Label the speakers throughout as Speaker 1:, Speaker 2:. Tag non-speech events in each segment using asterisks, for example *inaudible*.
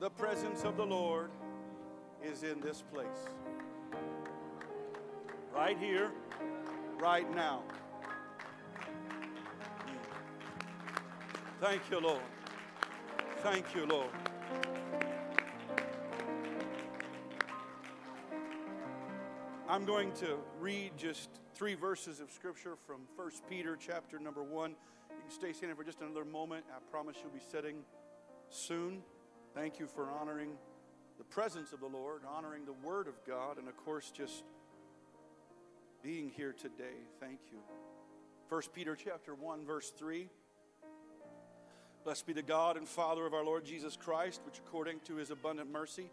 Speaker 1: The presence of the Lord is in this place. Right here, right now. Thank you, Lord. Thank you, Lord. I'm going to read just three verses of scripture from 1 Peter chapter number 1. You can stay standing for just another moment. I promise you'll be sitting soon. Thank you for honoring the presence of the Lord, honoring the Word of God, and of course, just being here today. Thank you. 1 Peter chapter 1, verse 3. Blessed be the God and Father of our Lord Jesus Christ, which according to his abundant mercy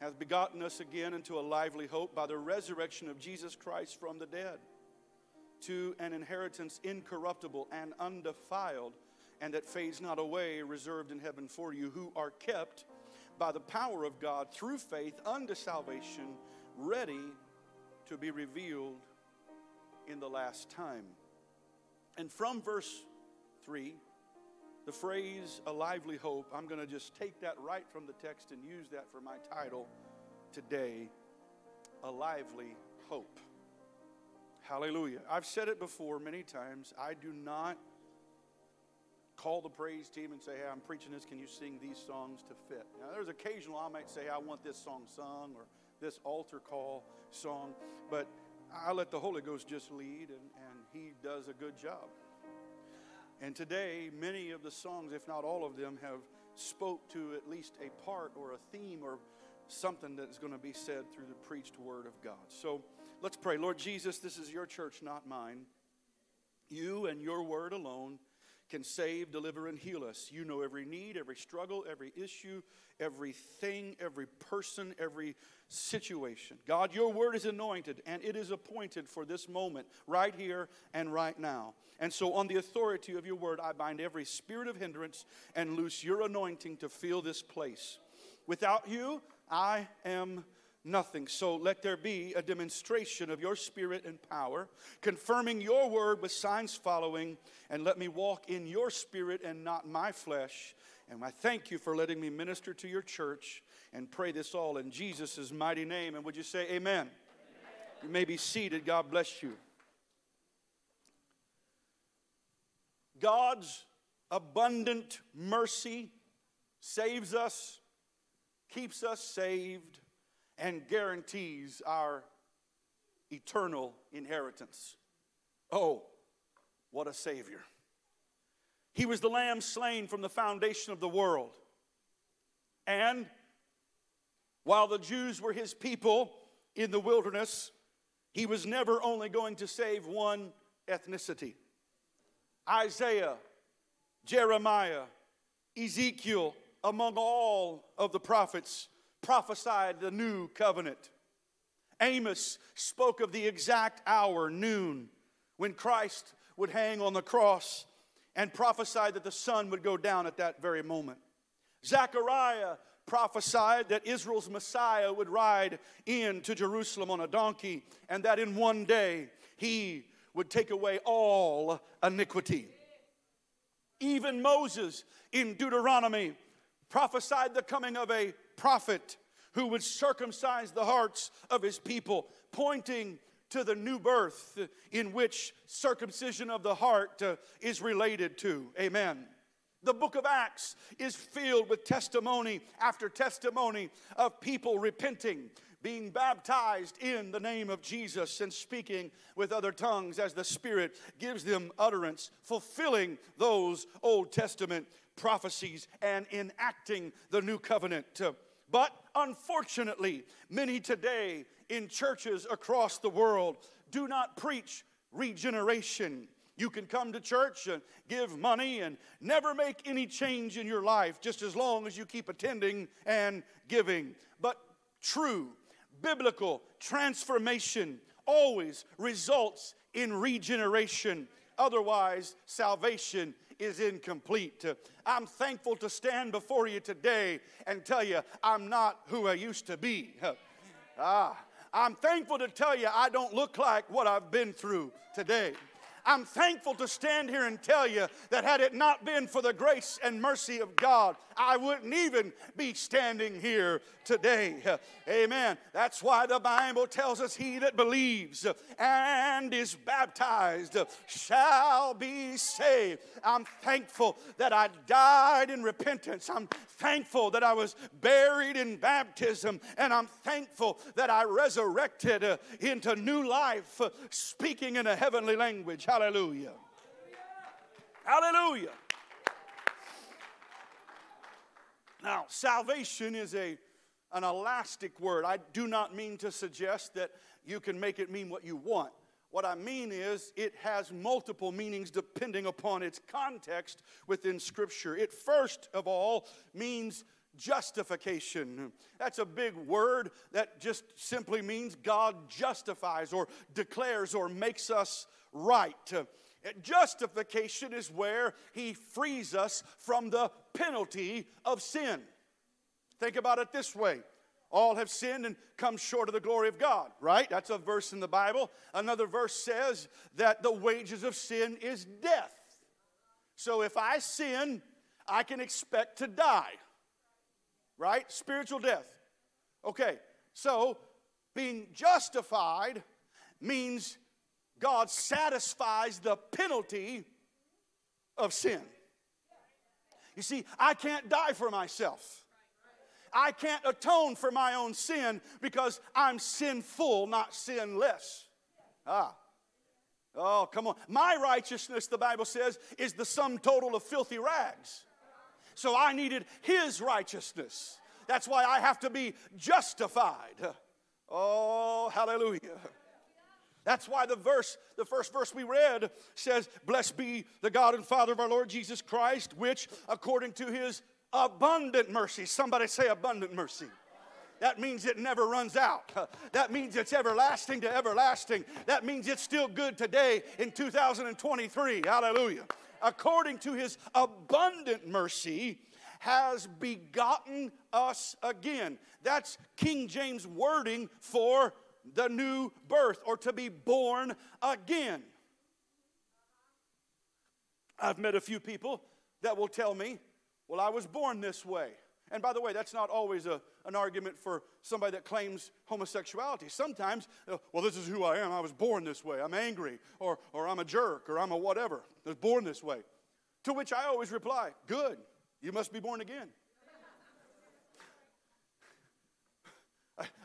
Speaker 1: hath begotten us again into a lively hope by the resurrection of Jesus Christ from the dead, to an inheritance incorruptible and undefiled and that fades not away, reserved in heaven for you, who are kept by the power of God through faith unto salvation, ready to be revealed in the last time. And from verse 3, the phrase a lively hope, I'm going to just take that right from the text and use that for my title today a lively hope. Hallelujah. I've said it before many times. I do not call the praise team and say, Hey, I'm preaching this. Can you sing these songs to fit? Now, there's occasional I might say, I want this song sung or this altar call song, but I let the Holy Ghost just lead, and, and He does a good job. And today, many of the songs, if not all of them, have spoke to at least a part or a theme or something that is going to be said through the preached word of God. So let's pray. Lord Jesus, this is your church, not mine. You and your word alone can save, deliver, and heal us. You know every need, every struggle, every issue, everything, every person, every situation. God, your word is anointed and it is appointed for this moment, right here and right now. And so, on the authority of your word, I bind every spirit of hindrance and loose your anointing to fill this place. Without you, I am nothing. So let there be a demonstration of your spirit and power, confirming your word with signs following, and let me walk in your spirit and not my flesh. And I thank you for letting me minister to your church and pray this all in Jesus' mighty name. And would you say amen? amen. You may be seated. God bless you. God's abundant mercy saves us, keeps us saved, and guarantees our eternal inheritance. Oh, what a Savior! He was the lamb slain from the foundation of the world. And while the Jews were his people in the wilderness, he was never only going to save one ethnicity. Isaiah, Jeremiah, Ezekiel, among all of the prophets, prophesied the new covenant. Amos spoke of the exact hour, noon, when Christ would hang on the cross and prophesied that the sun would go down at that very moment. Zechariah prophesied that Israel's Messiah would ride into Jerusalem on a donkey and that in one day he would take away all iniquity. Even Moses in Deuteronomy prophesied the coming of a prophet who would circumcise the hearts of his people, pointing to the new birth in which circumcision of the heart uh, is related to. Amen. The book of Acts is filled with testimony after testimony of people repenting, being baptized in the name of Jesus, and speaking with other tongues as the Spirit gives them utterance, fulfilling those Old Testament prophecies and enacting the new covenant. But unfortunately, many today in churches across the world do not preach regeneration. You can come to church and give money and never make any change in your life just as long as you keep attending and giving. But true biblical transformation always results in regeneration. Otherwise, salvation is incomplete. I'm thankful to stand before you today and tell you I'm not who I used to be. *laughs* Ah, I'm thankful to tell you I don't look like what I've been through today. I'm thankful to stand here and tell you that had it not been for the grace and mercy of God, I wouldn't even be standing here today. Amen. That's why the Bible tells us he that believes and is baptized shall be saved. I'm thankful that I died in repentance. I'm thankful that I was buried in baptism. And I'm thankful that I resurrected into new life, speaking in a heavenly language. Hallelujah. Hallelujah. Now, salvation is a, an elastic word. I do not mean to suggest that you can make it mean what you want. What I mean is, it has multiple meanings depending upon its context within Scripture. It first of all means justification. That's a big word that just simply means God justifies or declares or makes us right. Justification is where He frees us from the penalty of sin. Think about it this way all have sinned and come short of the glory of God, right? That's a verse in the Bible. Another verse says that the wages of sin is death. So if I sin, I can expect to die, right? Spiritual death. Okay, so being justified means God satisfies the penalty of sin. You see, I can't die for myself. I can't atone for my own sin because I'm sinful, not sinless. Ah. Oh, come on. My righteousness, the Bible says, is the sum total of filthy rags. So I needed His righteousness. That's why I have to be justified. Oh, hallelujah. That's why the verse, the first verse we read says, Blessed be the God and Father of our Lord Jesus Christ, which according to his abundant mercy, somebody say abundant mercy. That means it never runs out. *laughs* That means it's everlasting to everlasting. That means it's still good today in 2023. Hallelujah. According to his abundant mercy, has begotten us again. That's King James wording for the new birth or to be born again. I've met a few people that will tell me, well, I was born this way. And by the way, that's not always a, an argument for somebody that claims homosexuality. Sometimes, uh, well, this is who I am. I was born this way. I'm angry, or, or I'm a jerk, or I'm a whatever. I was born this way. To which I always reply, good. You must be born again.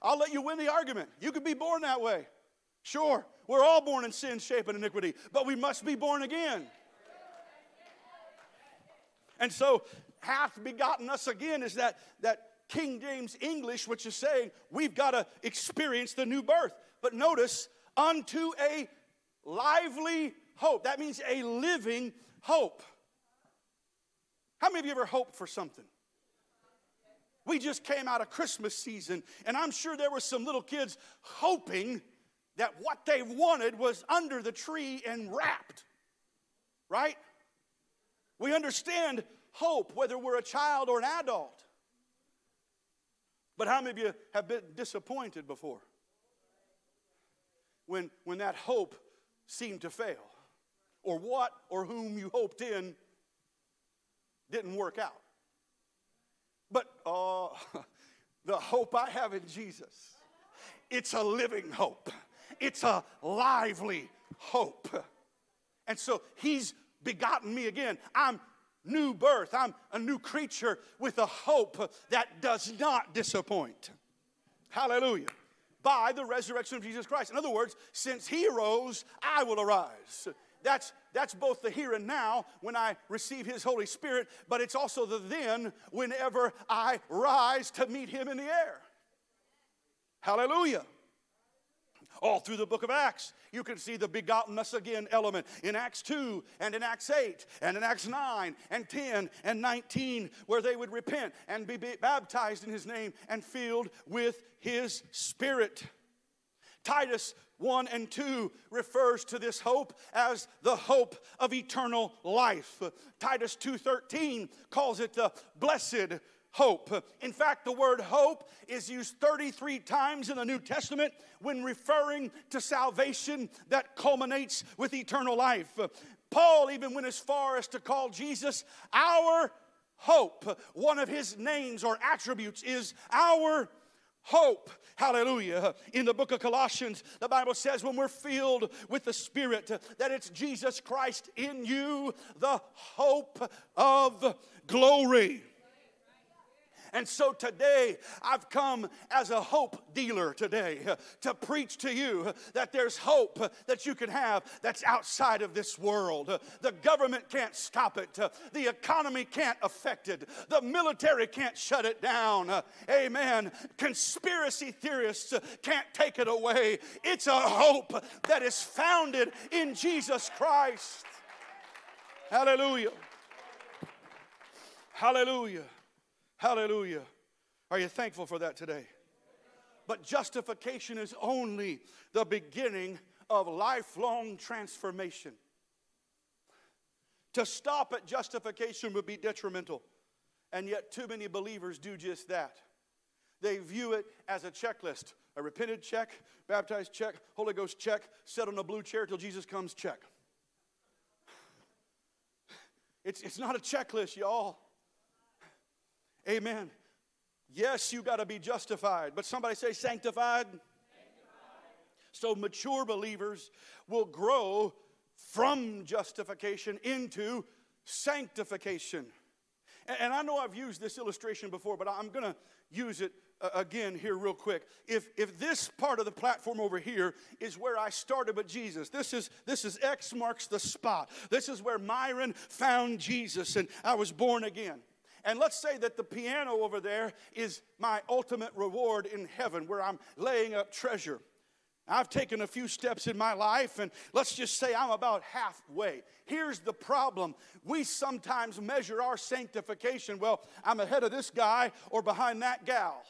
Speaker 1: I'll let you win the argument. You could be born that way. Sure, we're all born in sin, shape, and iniquity, but we must be born again. And so, hath begotten us again is that, that King James English, which is saying we've got to experience the new birth. But notice, unto a lively hope. That means a living hope. How many of you ever hoped for something? We just came out of Christmas season, and I'm sure there were some little kids hoping that what they wanted was under the tree and wrapped. Right? We understand hope, whether we're a child or an adult. But how many of you have been disappointed before? When, when that hope seemed to fail, or what or whom you hoped in didn't work out. But uh, *laughs* the hope I have in Jesus, it's a living hope, it's a lively hope. And so he's begotten me again. I'm new birth, I'm a new creature with a hope that does not disappoint. Hallelujah. By the resurrection of Jesus Christ. In other words, since he arose, I will arise. That's, that's both the here and now when I receive His Holy Spirit, but it's also the then whenever I rise to meet Him in the air. Hallelujah. All through the book of Acts, you can see the begottenness again element in Acts 2 and in Acts 8 and in Acts 9 and 10 and 19, where they would repent and be baptized in His name and filled with His Spirit. Titus 1 and 2 refers to this hope as the hope of eternal life. Titus 2:13 calls it the blessed hope. In fact, the word hope is used 33 times in the New Testament when referring to salvation that culminates with eternal life. Paul even went as far as to call Jesus our hope. One of his names or attributes is our hope. Hallelujah. In the book of Colossians, the Bible says when we're filled with the Spirit, that it's Jesus Christ in you, the hope of glory. And so today, I've come as a hope dealer today to preach to you that there's hope that you can have that's outside of this world. The government can't stop it, the economy can't affect it, the military can't shut it down. Amen. Conspiracy theorists can't take it away. It's a hope that is founded in Jesus Christ. Hallelujah. Hallelujah. Hallelujah. Are you thankful for that today? But justification is only the beginning of lifelong transformation. To stop at justification would be detrimental. And yet, too many believers do just that. They view it as a checklist a repented check, baptized check, Holy Ghost check, sit on a blue chair till Jesus comes check. *sighs* It's, it's not a checklist, y'all. Amen. Yes, you got to be justified, but somebody say sanctified. sanctified. So mature believers will grow from justification into sanctification. And I know I've used this illustration before, but I'm going to use it uh, again here real quick. If if this part of the platform over here is where I started with Jesus, this is this is X marks the spot. This is where Myron found Jesus and I was born again. And let's say that the piano over there is my ultimate reward in heaven where I'm laying up treasure. I've taken a few steps in my life, and let's just say I'm about halfway. Here's the problem we sometimes measure our sanctification well, I'm ahead of this guy or behind that gal.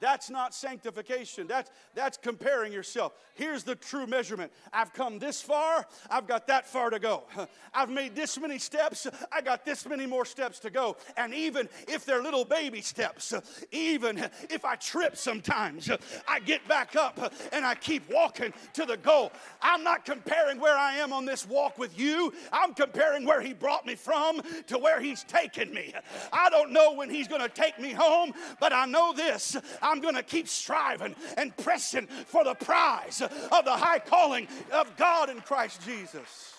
Speaker 1: That's not sanctification. That's, that's comparing yourself. Here's the true measurement I've come this far, I've got that far to go. *laughs* I've made this many steps, I got this many more steps to go. And even if they're little baby steps, even if I trip sometimes, I get back up and I keep walking to the goal. I'm not comparing where I am on this walk with you, I'm comparing where He brought me from to where He's taken me. I don't know when He's going to take me home, but I know this. I'm going to keep striving and pressing for the prize of the high calling of God in Christ Jesus.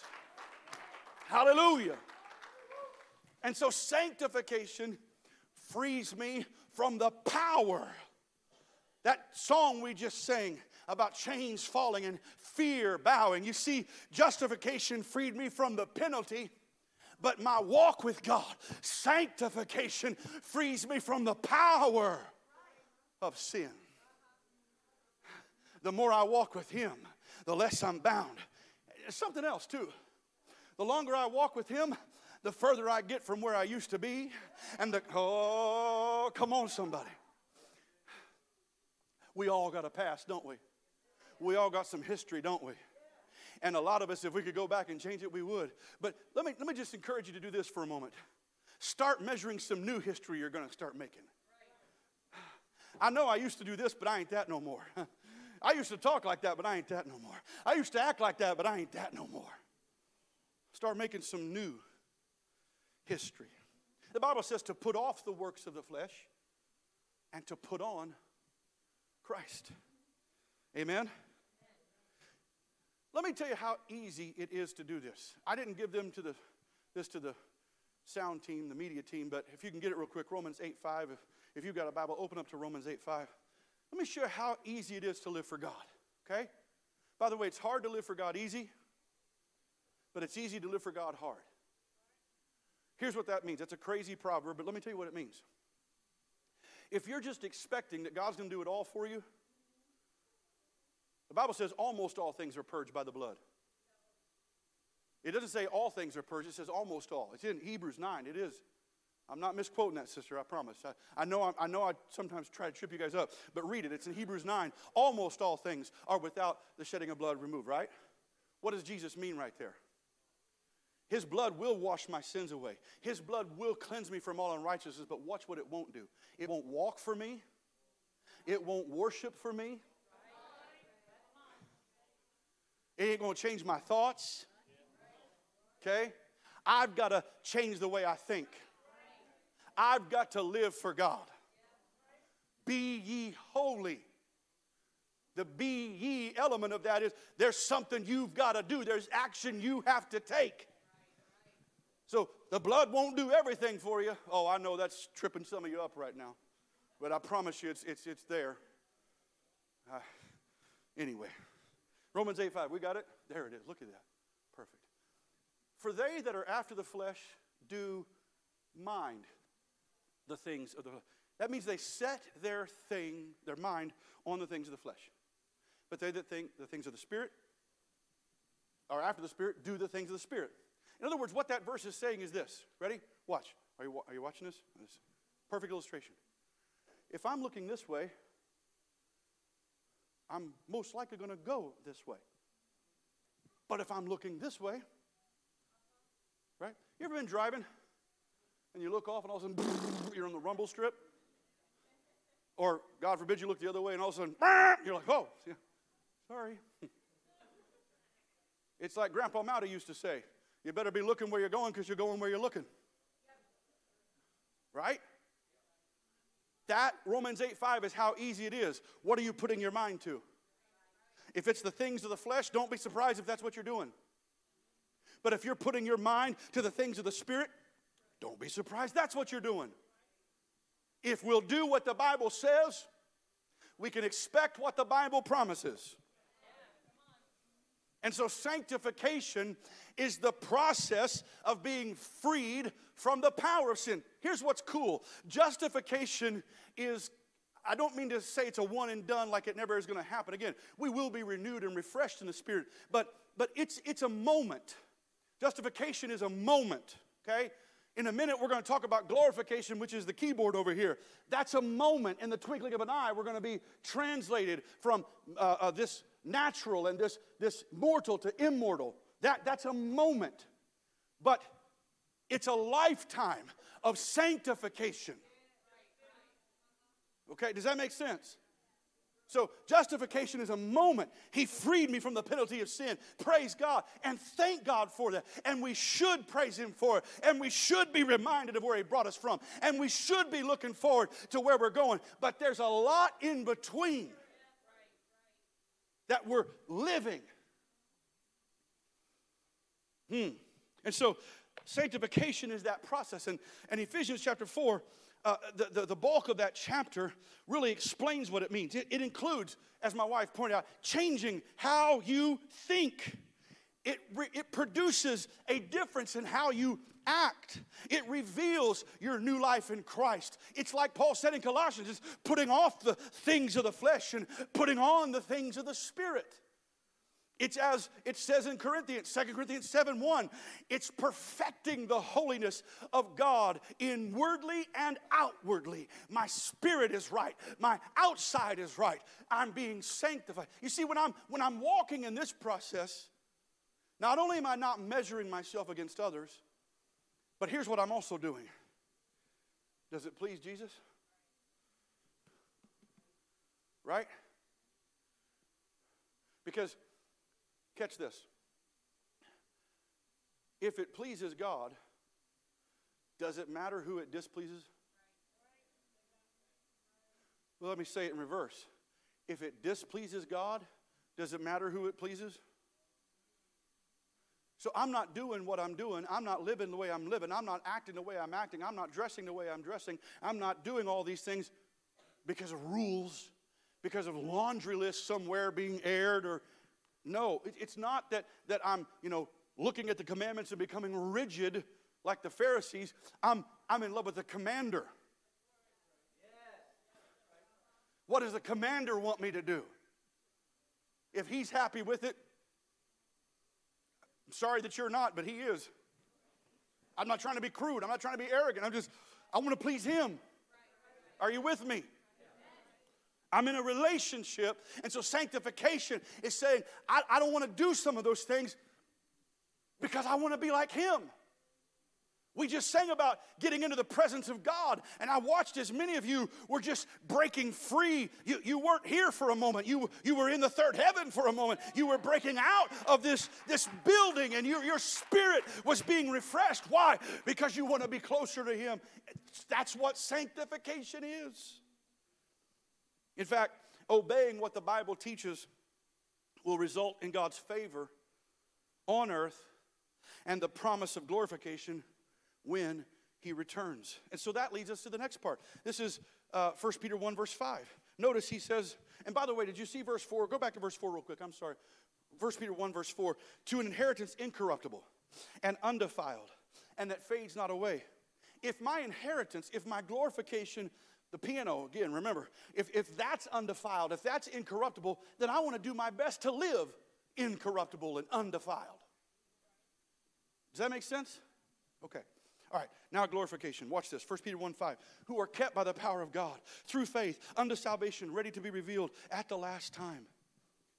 Speaker 1: Hallelujah. And so sanctification frees me from the power. That song we just sang about chains falling and fear bowing. You see, justification freed me from the penalty, but my walk with God, sanctification, frees me from the power of sin. The more I walk with Him, the less I'm bound. Something else, too. The longer I walk with Him, the further I get from where I used to be. And the, oh, come on, somebody. We all got a past, don't we? We all got some history, don't we? And a lot of us, if we could go back and change it, we would. But let me, let me just encourage you to do this for a moment. Start measuring some new history you're going to start making. I know I used to do this, but I ain't that no more. *laughs* I used to talk like that, but I ain't that no more. I used to act like that, but I ain't that no more. Start making some new history. The Bible says to put off the works of the flesh and to put on Christ. Amen? Let me tell you how easy it is to do this. I didn't give them to the, this to the sound team, the media team, but if you can get it real quick, Romans 8 5. If, if you've got a Bible, open up to Romans 8 5. Let me show you how easy it is to live for God, okay? By the way, it's hard to live for God easy, but it's easy to live for God hard. Here's what that means. That's a crazy proverb, but let me tell you what it means. If you're just expecting that God's going to do it all for you, the Bible says almost all things are purged by the blood. It doesn't say all things are purged, it says almost all. It's in Hebrews 9. It is I'm not misquoting that, sister, I promise. I, I, know, I, I know I sometimes try to trip you guys up, but read it. It's in Hebrews 9. Almost all things are without the shedding of blood removed, right? What does Jesus mean right there? His blood will wash my sins away. His blood will cleanse me from all unrighteousness, but watch what it won't do. It won't walk for me, it won't worship for me, it ain't gonna change my thoughts. Okay? I've got to change the way I think. I've got to live for God. Be ye holy. The be ye element of that is there's something you've got to do, there's action you have to take. So the blood won't do everything for you. Oh, I know that's tripping some of you up right now, but I promise you it's, it's, it's there. Uh, anyway, Romans 8 5, we got it? There it is. Look at that. Perfect. For they that are after the flesh do mind the things of the that means they set their thing, their mind on the things of the flesh. But they that think the things of the spirit are after the spirit do the things of the spirit. In other words, what that verse is saying is this. Ready? Watch. Are you, are you watching this? this? Perfect illustration. If I'm looking this way, I'm most likely going to go this way. But if I'm looking this way, right? You ever been driving and you look off and all of a sudden *laughs* you're on the rumble strip? Or, God forbid, you look the other way and all of a sudden *laughs* you're like, oh, yeah, sorry. *laughs* It's like Grandpa Mowdy used to say you better be looking where you're going because you're going where you're looking. Right? That, Romans 8 5, is how easy it is. What are you putting your mind to? If it's the things of the flesh, don't be surprised if that's what you're doing. But if you're putting your mind to the things of the Spirit, don't be surprised that's what you're doing. If we'll do what the Bible says, we can expect what the Bible promises. And so, sanctification is the process of being freed from the power of sin. Here's what's cool justification is, I don't mean to say it's a one and done like it never is going to happen again. We will be renewed and refreshed in the Spirit, but, but it's, it's a moment. Justification is a moment, okay? In a minute, we're going to talk about glorification, which is the keyboard over here. That's a moment in the twinkling of an eye. We're going to be translated from uh, uh, this natural and this, this mortal to immortal. That, that's a moment. But it's a lifetime of sanctification. Okay, does that make sense? So, justification is a moment. He freed me from the penalty of sin. Praise God and thank God for that. And we should praise Him for it. And we should be reminded of where He brought us from. And we should be looking forward to where we're going. But there's a lot in between that we're living. Hmm. And so, sanctification is that process. And, and Ephesians chapter 4 uh, the, the, the, bulk of that chapter really explains what it means. It, it includes, as my wife pointed out, changing how you think. It, re, it produces a difference in how you act. It reveals your new life in Christ. It's like Paul said in Colossians, it's putting off the things of the flesh and putting on the things of the Spirit. It's as it says in Corinthians, 2 Corinthians 7 1, it's perfecting the holiness of God inwardly and outwardly. My spirit is right, my outside is right. I'm being sanctified. You see, when I'm when I'm walking in this process, not only am I not measuring myself against others, but here's what I'm also doing. Does it please Jesus? Right? Because Catch this. If it pleases God, does it matter who it displeases? Well, let me say it in reverse. If it displeases God, does it matter who it pleases? So I'm not doing what I'm doing. I'm not living the way I'm living. I'm not acting the way I'm acting. I'm not dressing the way I'm dressing. I'm not doing all these things because of rules, because of laundry lists somewhere being aired or no, it's not that, that I'm, you know, looking at the commandments and becoming rigid like the Pharisees. I'm, I'm in love with the commander. What does the commander want me to do? If he's happy with it, I'm sorry that you're not, but he is. I'm not trying to be crude. I'm not trying to be arrogant. I'm just, I want to please him. Are you with me? I'm in a relationship. And so sanctification is saying, I, I don't want to do some of those things because I want to be like Him. We just sang about getting into the presence of God, and I watched as many of you were just breaking free. You, you weren't here for a moment, you, you were in the third heaven for a moment. You were breaking out of this, this building, and your, your spirit was being refreshed. Why? Because you want to be closer to Him. That's what sanctification is. In fact, obeying what the Bible teaches will result in God's favor on earth and the promise of glorification when he returns. And so that leads us to the next part. This is uh, 1 Peter 1, verse 5. Notice he says, and by the way, did you see verse 4? Go back to verse 4 real quick. I'm sorry. 1 Peter 1, verse 4 to an inheritance incorruptible and undefiled, and that fades not away. If my inheritance, if my glorification, the piano, again, remember, if, if that's undefiled, if that's incorruptible, then I want to do my best to live incorruptible and undefiled. Does that make sense? Okay. All right, now glorification. Watch this. 1 Peter 1 5. Who are kept by the power of God through faith unto salvation, ready to be revealed at the last time.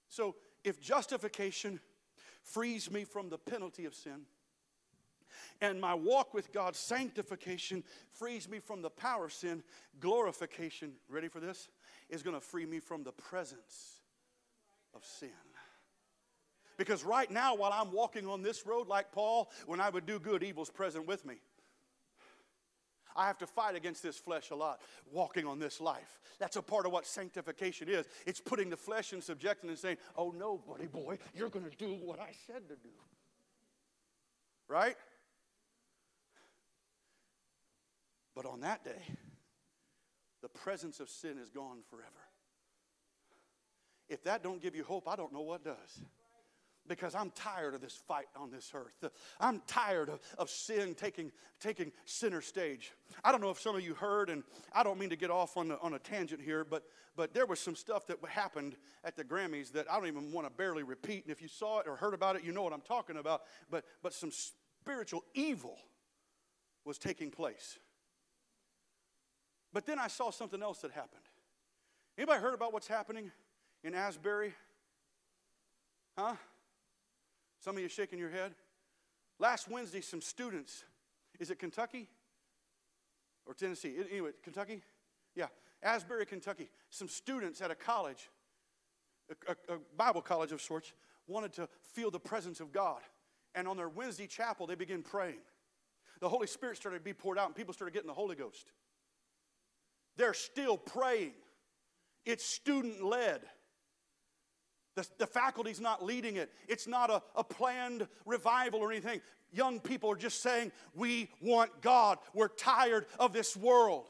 Speaker 1: So, if justification frees me from the penalty of sin, and my walk with God, sanctification, frees me from the power of sin, glorification, ready for this, is going to free me from the presence of sin. Because right now, while I'm walking on this road like Paul, when I would do good, evil's present with me. I have to fight against this flesh a lot, walking on this life. That's a part of what sanctification is. It's putting the flesh in subjection and saying, Oh, no, buddy boy, you're going to do what I said to do. Right? But on that day, the presence of sin is gone forever. If that don't give you hope, I don't know what does because I'm tired of this fight on this earth. I'm tired of, of sin taking, taking center stage. I don't know if some of you heard, and I don't mean to get off on, the, on a tangent here, but, but there was some stuff that happened at the Grammys that I don't even want to barely repeat. And if you saw it or heard about it, you know what I'm talking about. But, but some spiritual evil was taking place. But then I saw something else that happened. Anybody heard about what's happening in Asbury? Huh? Some of you shaking your head. Last Wednesday, some students, is it Kentucky or Tennessee? Anyway, Kentucky? Yeah, Asbury, Kentucky. Some students at a college, a, a, a Bible college of sorts, wanted to feel the presence of God. And on their Wednesday chapel, they began praying. The Holy Spirit started to be poured out, and people started getting the Holy Ghost. They're still praying. It's student led. The, the faculty's not leading it. It's not a, a planned revival or anything. Young people are just saying, We want God. We're tired of this world.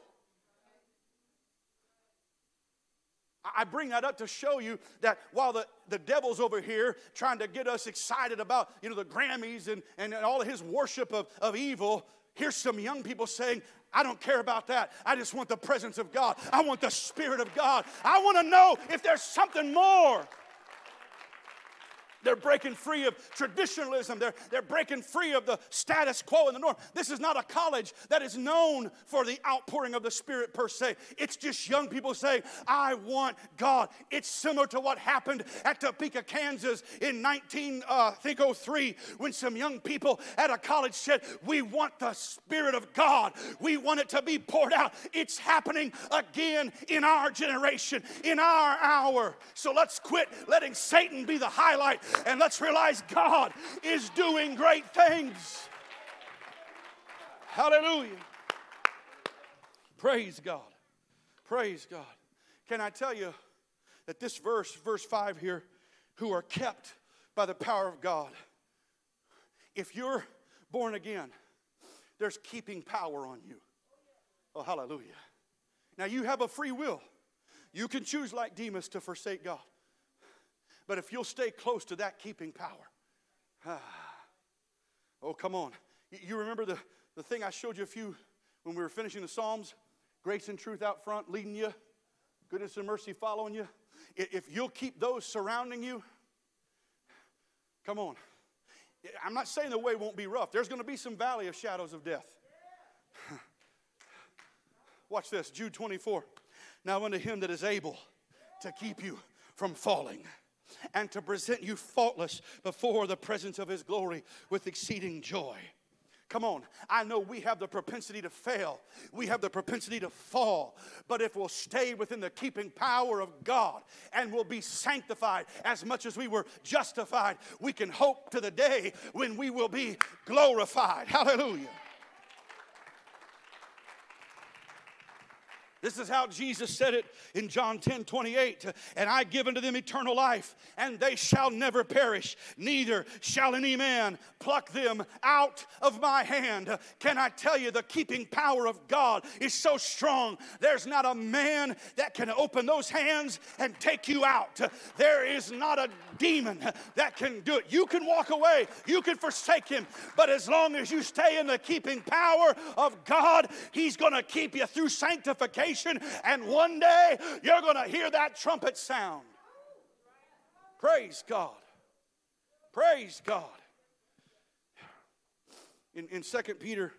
Speaker 1: I bring that up to show you that while the, the devil's over here trying to get us excited about, you know, the Grammys and, and all of his worship of, of evil, here's some young people saying, I don't care about that. I just want the presence of God. I want the Spirit of God. I want to know if there's something more. They're breaking free of traditionalism. They're, they're breaking free of the status quo in the norm. This is not a college that is known for the outpouring of the Spirit per se. It's just young people saying, I want God. It's similar to what happened at Topeka, Kansas in 19, uh, think 03, when some young people at a college said, We want the Spirit of God. We want it to be poured out. It's happening again in our generation, in our hour. So let's quit letting Satan be the highlight and let's realize God is doing great things. Hallelujah. Praise God. Praise God. Can I tell you that this verse, verse 5 here, who are kept by the power of God, if you're born again, there's keeping power on you. Oh, hallelujah. Now you have a free will. You can choose, like Demas, to forsake God. But if you'll stay close to that keeping power, *sighs* oh, come on. You remember the, the thing I showed you a few when we were finishing the Psalms? Grace and truth out front, leading you, goodness and mercy following you. If you'll keep those surrounding you, come on. I'm not saying the way won't be rough. There's going to be some valley of shadows of death. *sighs* Watch this, Jude 24. Now unto him that is able to keep you from falling and to present you faultless before the presence of his glory with exceeding joy. Come on. I know we have the propensity to fail. We have the propensity to fall. But if we'll stay within the keeping power of God and we'll be sanctified as much as we were justified, we can hope to the day when we will be glorified. Hallelujah. This is how Jesus said it in John 10 28. And I give unto them eternal life, and they shall never perish, neither shall any man pluck them out of my hand. Can I tell you, the keeping power of God is so strong, there's not a man that can open those hands and take you out. There is not a demon that can do it. You can walk away, you can forsake him, but as long as you stay in the keeping power of God, he's going to keep you through sanctification and one day you're going to hear that trumpet sound. Praise God. Praise God. In, in 2 Peter,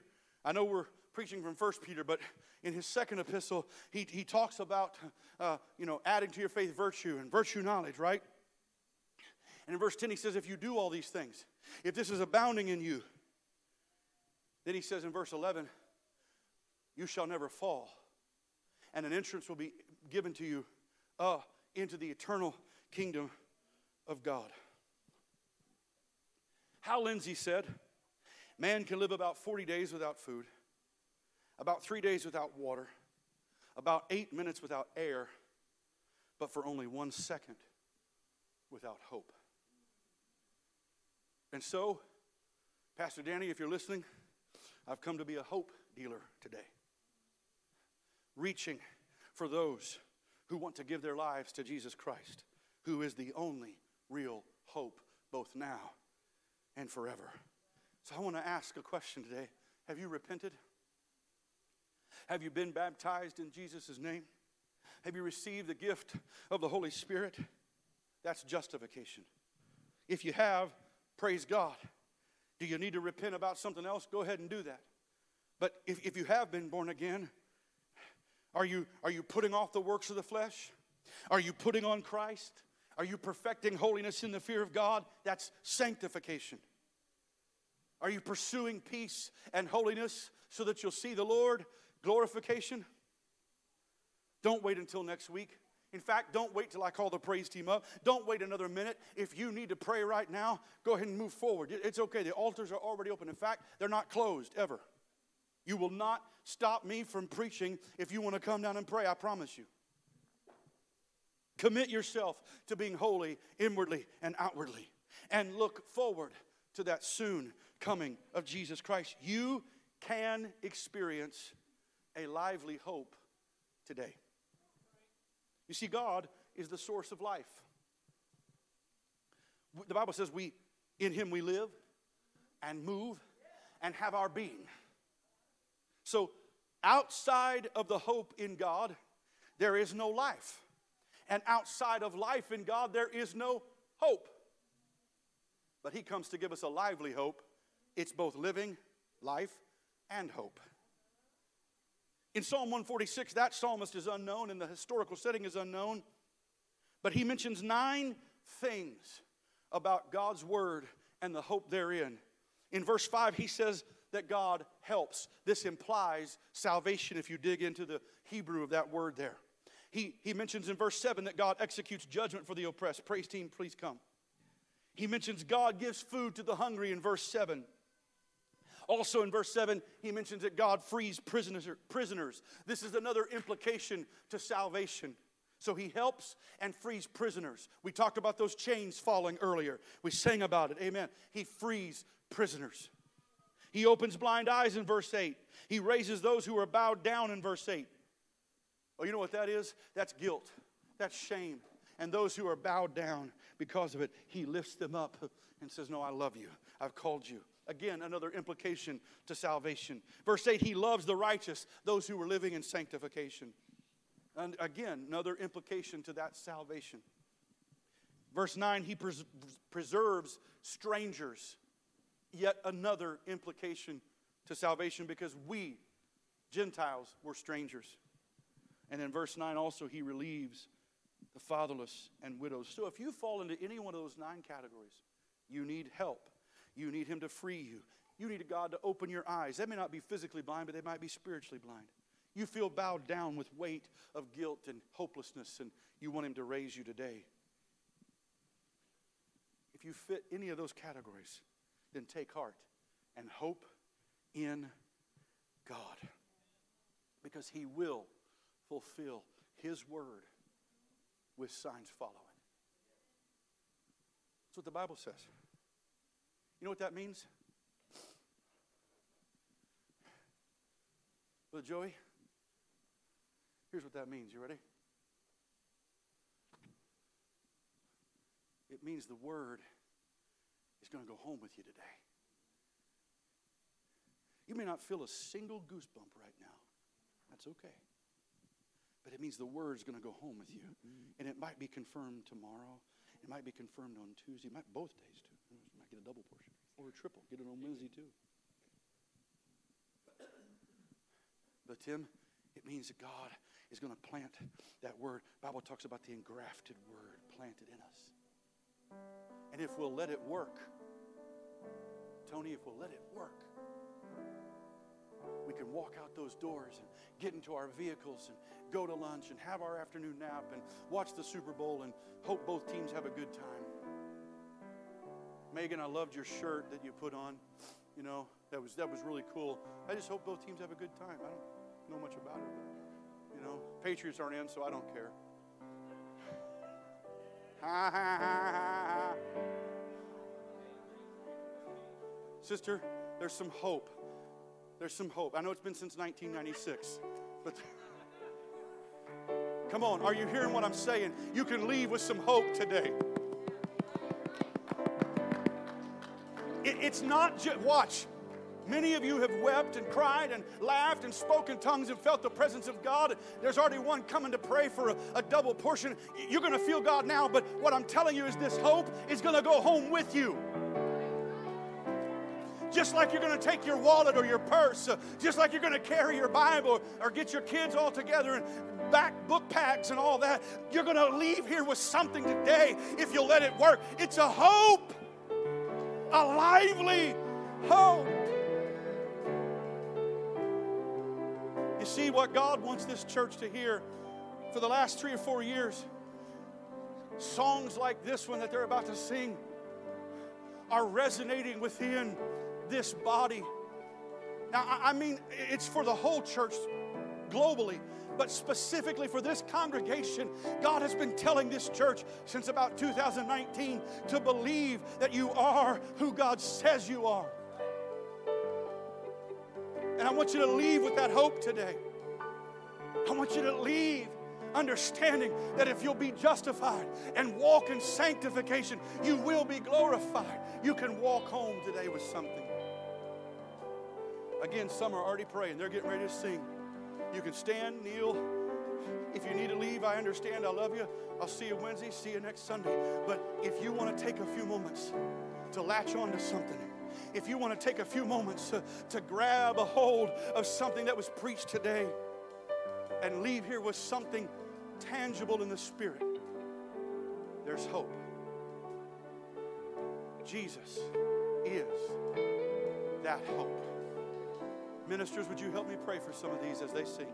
Speaker 1: I know we're preaching from 1 Peter, but in his second epistle, he, he talks about, uh, you know, adding to your faith virtue and virtue knowledge, right? And in verse 10, he says, if you do all these things, if this is abounding in you, then he says in verse 11, you shall never fall and an entrance will be given to you uh, into the eternal kingdom of God. Hal Lindsey said, Man can live about 40 days without food, about three days without water, about eight minutes without air, but for only one second without hope. And so, Pastor Danny, if you're listening, I've come to be a hope dealer today reaching for those who want to give their lives to Jesus Christ, who is the only real hope, both now and forever. So I want to ask a question today Have you repented? Have you been baptized in Jesus' name? Have you received the gift of the Holy Spirit? That's justification. If you have, praise God. Do you need to repent about something else? Go ahead and do that. But if, if you have been born again, are you, are you putting off the works of the flesh? Are you putting on Christ? Are you perfecting holiness in the fear of God? That's sanctification. Are you pursuing peace and holiness so that you'll see the Lord? Glorification. Don't wait until next week. In fact, don't wait till I call the praise team up. Don't wait another minute. If you need to pray right now, go ahead and move forward. It's okay. The altars are already open. In fact, they're not closed ever. You will not stop me from preaching if you want to come down and pray, I promise you. Commit yourself to being holy inwardly and outwardly and look forward to that soon coming of Jesus Christ. You can experience a lively hope today. You see, God is the source of life. The Bible says we in him we live and move and have our being. So, outside of the hope in God, there is no life. And outside of life in God, there is no hope. But He comes to give us a lively hope. It's both living life and hope. In Psalm 146, that psalmist is unknown and the historical setting is unknown, but he mentions nine things about God's word and the hope therein. In verse 5, he says, that God helps. This implies salvation if you dig into the Hebrew of that word there. He, he mentions in verse 7 that God executes judgment for the oppressed. Praise team, please come. He mentions God gives food to the hungry in verse 7. Also in verse 7, he mentions that God frees prisoners. prisoners. This is another implication to salvation. So he helps and frees prisoners. We talked about those chains falling earlier. We sang about it. Amen. He frees prisoners. He opens blind eyes in verse 8. He raises those who are bowed down in verse 8. Oh, you know what that is? That's guilt. That's shame. And those who are bowed down because of it, he lifts them up and says, No, I love you. I've called you. Again, another implication to salvation. Verse 8, he loves the righteous, those who are living in sanctification. And again, another implication to that salvation. Verse 9, he pres- preserves strangers yet another implication to salvation because we, Gentiles, were strangers. And in verse 9 also, he relieves the fatherless, and widows. So if you fall into any one of those nine categories, you need help. You need Him to free you. You need God to open your eyes. They may not be physically blind, but they might be spiritually blind. You feel bowed down with weight of guilt and hopelessness, and you want Him to raise you today. If you fit any of those categories, then take heart and hope in God. Because He will fulfill His word with signs following. That's what the Bible says. You know what that means? Brother Joey, here's what that means. You ready? It means the word going to go home with you today. You may not feel a single goosebump right now. That's okay. But it means the word's going to go home with you. And it might be confirmed tomorrow. It might be confirmed on Tuesday. It might both days too. You might get a double portion or a triple. Get it on Wednesday too. But Tim, it means that God is going to plant that word. Bible talks about the engrafted word planted in us. And if we'll let it work, Tony, if we'll let it work, we can walk out those doors and get into our vehicles and go to lunch and have our afternoon nap and watch the Super Bowl and hope both teams have a good time. Megan, I loved your shirt that you put on. You know, that was that was really cool. I just hope both teams have a good time. I don't know much about it, but you know, Patriots aren't in, so I don't care. *laughs* Ha ha ha ha. Sister, there's some hope. There's some hope. I know it's been since 1996, but *laughs* come on, are you hearing what I'm saying? You can leave with some hope today. It, it's not just, watch. Many of you have wept and cried and laughed and spoken tongues and felt the presence of God. There's already one coming to pray for a, a double portion. You're going to feel God now, but what I'm telling you is this hope is going to go home with you. Just like you're going to take your wallet or your purse, uh, just like you're going to carry your Bible or get your kids all together and back book packs and all that, you're going to leave here with something today if you let it work. It's a hope a lively hope. You see what God wants this church to hear for the last three or four years? Songs like this one that they're about to sing are resonating within this body. Now, I mean, it's for the whole church globally, but specifically for this congregation, God has been telling this church since about 2019 to believe that you are who God says you are. And I want you to leave with that hope today. I want you to leave understanding that if you'll be justified and walk in sanctification, you will be glorified. You can walk home today with something. Again, some are already praying, they're getting ready to sing. You can stand, kneel. If you need to leave, I understand. I love you. I'll see you Wednesday. See you next Sunday. But if you want to take a few moments to latch on to something, if you want to take a few moments to, to grab a hold of something that was preached today and leave here with something tangible in the Spirit, there's hope. Jesus is that hope. Ministers, would you help me pray for some of these as they sing?